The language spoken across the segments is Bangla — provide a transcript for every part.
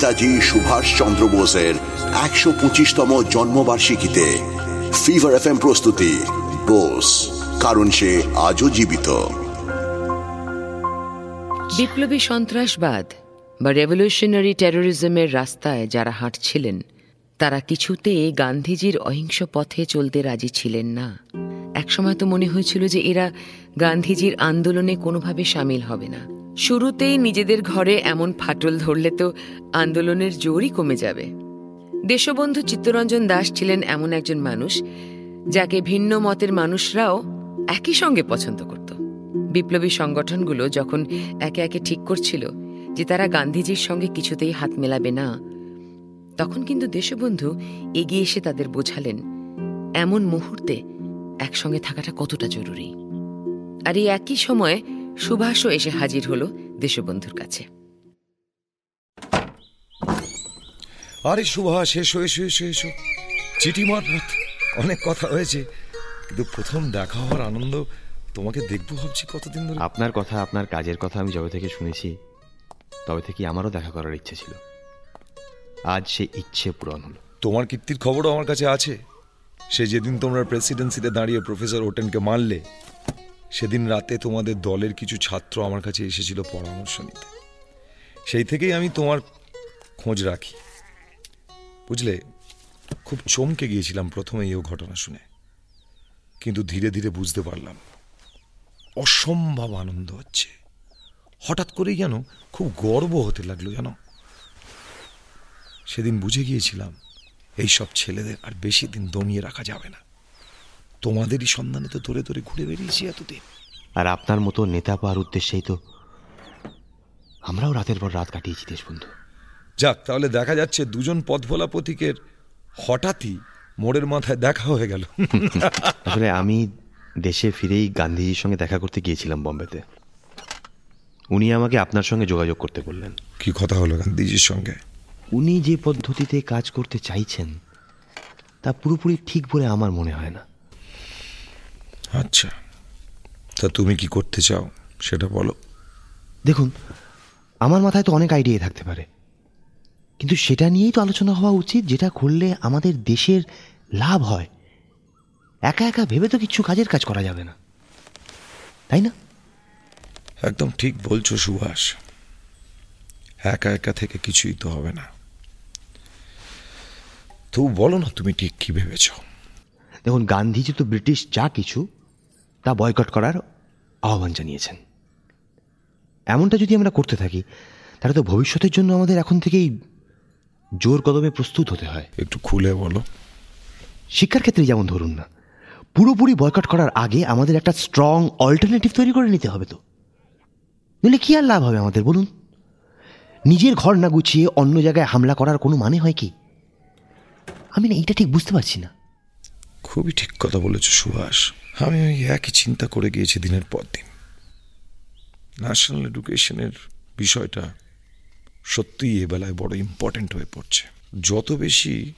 নেতাজি সুভাষ চন্দ্র বোসের একশো পঁচিশতম জন্মবার্ষিকীতে ফিভার এফ প্রস্তুতি, বোস, কারণ সে আজও জীবিত। বিপ্লবী সন্ত্রাসবাদ বা রেভলিউশনারি টেরোরিজমের রাস্তায় যারা হাঁটছিলেন, তারা কিছুতে গান্ধীজির অহিংস পথে চলতে রাজি ছিলেন না। একসময় তো মনে হয়েছিল যে এরা গান্ধীজির আন্দোলনে কোনোভাবে সামিল হবে না। শুরুতেই নিজেদের ঘরে এমন ফাটল ধরলে তো আন্দোলনের জোরই কমে যাবে। দেশবন্ধু চিত্তরঞ্জন দাস ছিলেন এমন একজন মানুষ, যাকে ভিন্ন মতের মানুষরাও একই সঙ্গে পছন্দ করত। বিপ্লবী সংগঠনগুলো যখন একে একে ঠিক করছিল যে তারা গান্ধীজির সঙ্গে কিছুতেই হাত মেলাবে না, তখন কিন্তু দেশবন্ধু এগিয়ে এসে তাদের বোঝালেন, এমন মুহূর্তে একসঙ্গে থাকাটা কতটা জরুরি? আর এই একই সময়ে সুভাষও এসে হাজির হলো দেশবন্ধুর কাছে। আরে সুভাষ এসো এসো এসো এসো। চিঠি মারফত অনেক কথা হয়েছে। কিন্তু প্রথম দেখা হওয়ার আনন্দ তোমাকে দেখব ভাবছি কতদিন ধরে। আপনার কথা আপনার কাজের কথা আমি যবে থেকে শুনেছি তবে থেকে আমারও দেখা করার ইচ্ছে ছিল। আজ সে ইচ্ছে পূরণ হলো। তোমার কীর্তির খবরও আমার কাছে আছে। সে যেদিন তোমরা প্রেসিডেন্সিতে দাঁড়িয়ে প্রফেসর ওটেনকে মারলে সেদিন রাতে তোমাদের দলের কিছু ছাত্র আমার কাছে এসেছিল পরামর্শ নিতে। সেই থেকেই আমি তোমার খোঁজ রাখি। বুঝলে? খুব চমকে গিয়েছিলাম প্রথমে এই ঘটনা শুনে। কিন্তু ধীরে ধীরে বুঝতে পারলাম, অসম্ভব আনন্দ হচ্ছে। হঠাৎ করেই যেন খুব গর্ব হতে লাগল, জানো? সেদিন বুঝে গিয়েছিলাম, এই সব ছেলেদের আর বেশি দিন দমিয়ে রাখা যাবে না। তোমাদেরই সন্ধানে তো ধরে ধরে ঘুরে বেরিয়েছি এতদিন। আর আপনার মতো নেতা পাওয়ার উদ্দেশ্যেই তো আমরাও রাতের পর রাত কাটিয়েছি দেশবন্ধু যাক তাহলে দেখা যাচ্ছে দুজন পথভোলা পথিকের হঠাৎই মোড়ের মাথায় দেখা হয়ে গেল। আসলে আমি দেশে ফিরেই গান্ধীজির সঙ্গে দেখা করতে গিয়েছিলাম বম্বেতে। উনি আমাকে আপনার সঙ্গে যোগাযোগ করতে বললেন। কি কথা হলো গান্ধীজির সঙ্গে? উনি যে পদ্ধতিতে কাজ করতে চাইছেন তা পুরোপুরি ঠিক বলে আমার মনে হয় না। আচ্ছা। তা তুমি কি করতে চাও সেটা বলো। দেখুন আমার মাথায় তো অনেক আইডিয়া থাকতে পারে। কিন্তু সেটা নিয়েই তো আলোচনা হওয়া উচিত যেটা করলে আমাদের দেশের লাভ হয়। একা একা ভেবে তো কিছু কাজের কাজ করা যাবে না। তাই না? একদম ঠিক বলছো সুভাষ। একা একা থেকে কিছুই তো হবে না। তবু বলো না তুমি ঠিক কি ভেবেছ। দেখুন গান্ধীজি তো ব্রিটিশ যা কিছু তা বয়কট করার আহ্বান জানিয়েছেন। এমনটা যদি আমরা করতে থাকি তাহলে তো ভবিষ্যতের জন্য আমাদের এখন থেকেই জোর কদমে প্রস্তুত হতে হয়। একটু খুলে বলো। শিক্ষার ক্ষেত্রে যেমন ধরুন না পুরোপুরি বয়কট করার আগে আমাদের একটা স্ট্রং অল্টারনেটিভ তৈরি করে নিতে হবে তো। নইলে কী আর লাভ হবে আমাদের বলুন? নিজের ঘর না গুছিয়ে অন্য জায়গায় হামলা করার কোনো মানে হয় কি? আমি না এইটা ঠিক বুঝতে পারছি না। খুবই ঠিক কথা বলেছ, সুভাষ। আমি ওই একই চিন্তা করে গিয়েছি দিনের পর দিন। ন্যাশনাল এডুকেশনের বিষয়টা সত্যিই এ বেলায় বড় ইম্পর্ট্যান্ট হয়ে পড়ছে। যত বেশি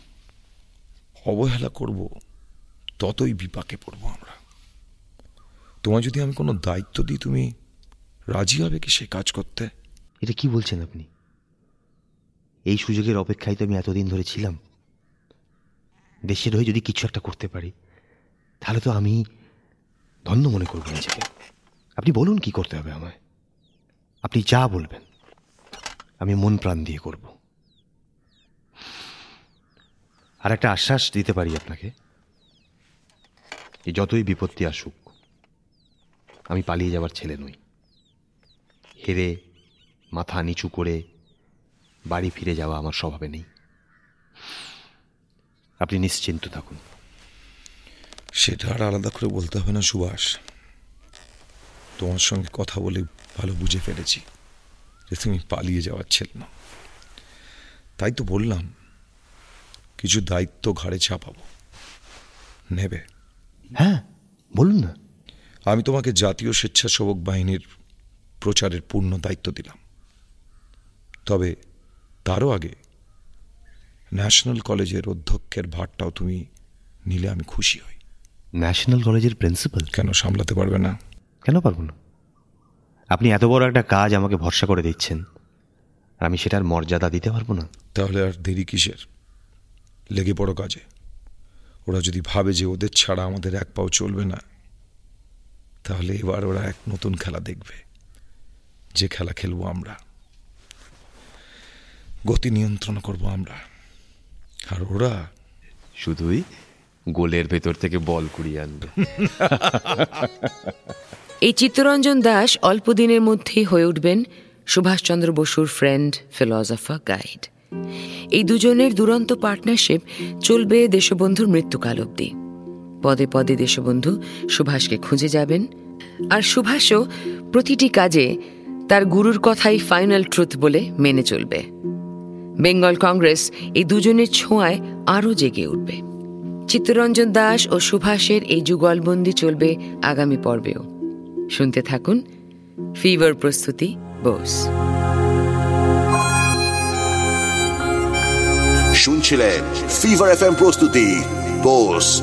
অবহেলা করব, ততই বিপাকে পড়ব আমরা। তোমায় যদি আমি কোনো দায়িত্ব দিই, তুমি রাজি হবে কি সে কাজ করতে? এটা কি বলছেন আপনি? এই সুযোগের অপেক্ষায় তো আমি এতদিন ধরে ছিলাম। দেশের হয়ে যদি কিছু একটা করতে পারি, তাহলে তো আমি ধন্য মনে করব নিজেকে। আপনি বলুন কি করতে হবে আমায়। আপনি যা বলবেন, আমি মন প্রাণ দিয়ে করব। আর একটা আশ্বাস দিতে পারি আপনাকে যতই বিপত্তি আসুক, আমি পালিয়ে যাবার ছেলে নই। হেরে, মাথা নিচু করে বাড়ি ফিরে যাওয়া আমার স্বভাবে নেই। আপনি নিশ্চিন্ত থাকুন। সেটা আর আলাদা করে বলতে হবে না সুভাষ। তোমার সঙ্গে কথা বলে ভালো বুঝে ফেলেছি। যে তুমি পালিয়ে যাওয়ার ছেলে না। তাই তো বললাম কিছু দায়িত্ব ঘাড়ে চাপাবো নেবে? হ্যাঁ বলুন না। আমি তোমাকে জাতীয় স্বেচ্ছাসেবক বাহিনীর প্রচারের পূর্ণ দায়িত্ব দিলাম। তবে তারও আগে ন্যাশনাল কলেজের অধ্যক্ষের ভারটাও তুমি নিলে আমি খুশি হই। ন্যাশনাল কলেজের প্রিন্সিপাল? কেন সামলাতে পারবে না? কেন পারব না? আপনি এত বড় একটা কাজ আমাকে ভরসা করে দিচ্ছেন। আর আমি সেটার মর্যাদা দিতে পারব না? তাহলে আর দেরি কিসের? লেগে পড়ো কাজে। ওরা যদি ভাবে যে ওদের ছাড়া আমাদের এক পাও চলবে না তাহলে এবার ওরা এক নতুন খেলা দেখবে। যে খেলা খেলব আমরা গতি নিয়ন্ত্রণ করব আমরা। আর ওরা শুধুই গোলের ভেতর থেকে বল কুড়িয়ে আনবে। এই চিত্তরঞ্জন দাস অল্প দিনের মধ্যেই হয়ে উঠবেন সুভাষচন্দ্র বসুর ফ্রেন্ড ফিলসফার গাইড এই দুজনের দুরন্ত পার্টনারশিপ চলবে দেশবন্ধুর মৃত্যুকাল অবধি। পদে পদে দেশবন্ধু সুভাষকে খুঁজে যাবেন। আর সুভাষও প্রতিটি কাজে তার গুরুর কথাই ফাইনাল ট্রুথ বলে মেনে চলবে। বেঙ্গল কংগ্রেস এই দুজনের ছোঁয়ায় আরও জেগে উঠবে। চিত্তরঞ্জন দাস ও সুভাষের এই যুগলবন্দি চলবে আগামী পর্বেও। শুনতে থাকুন ফিভার প্রস্তুতি বোস। শুনছিলেন ফিভার এফ প্রস্তুতি বোস।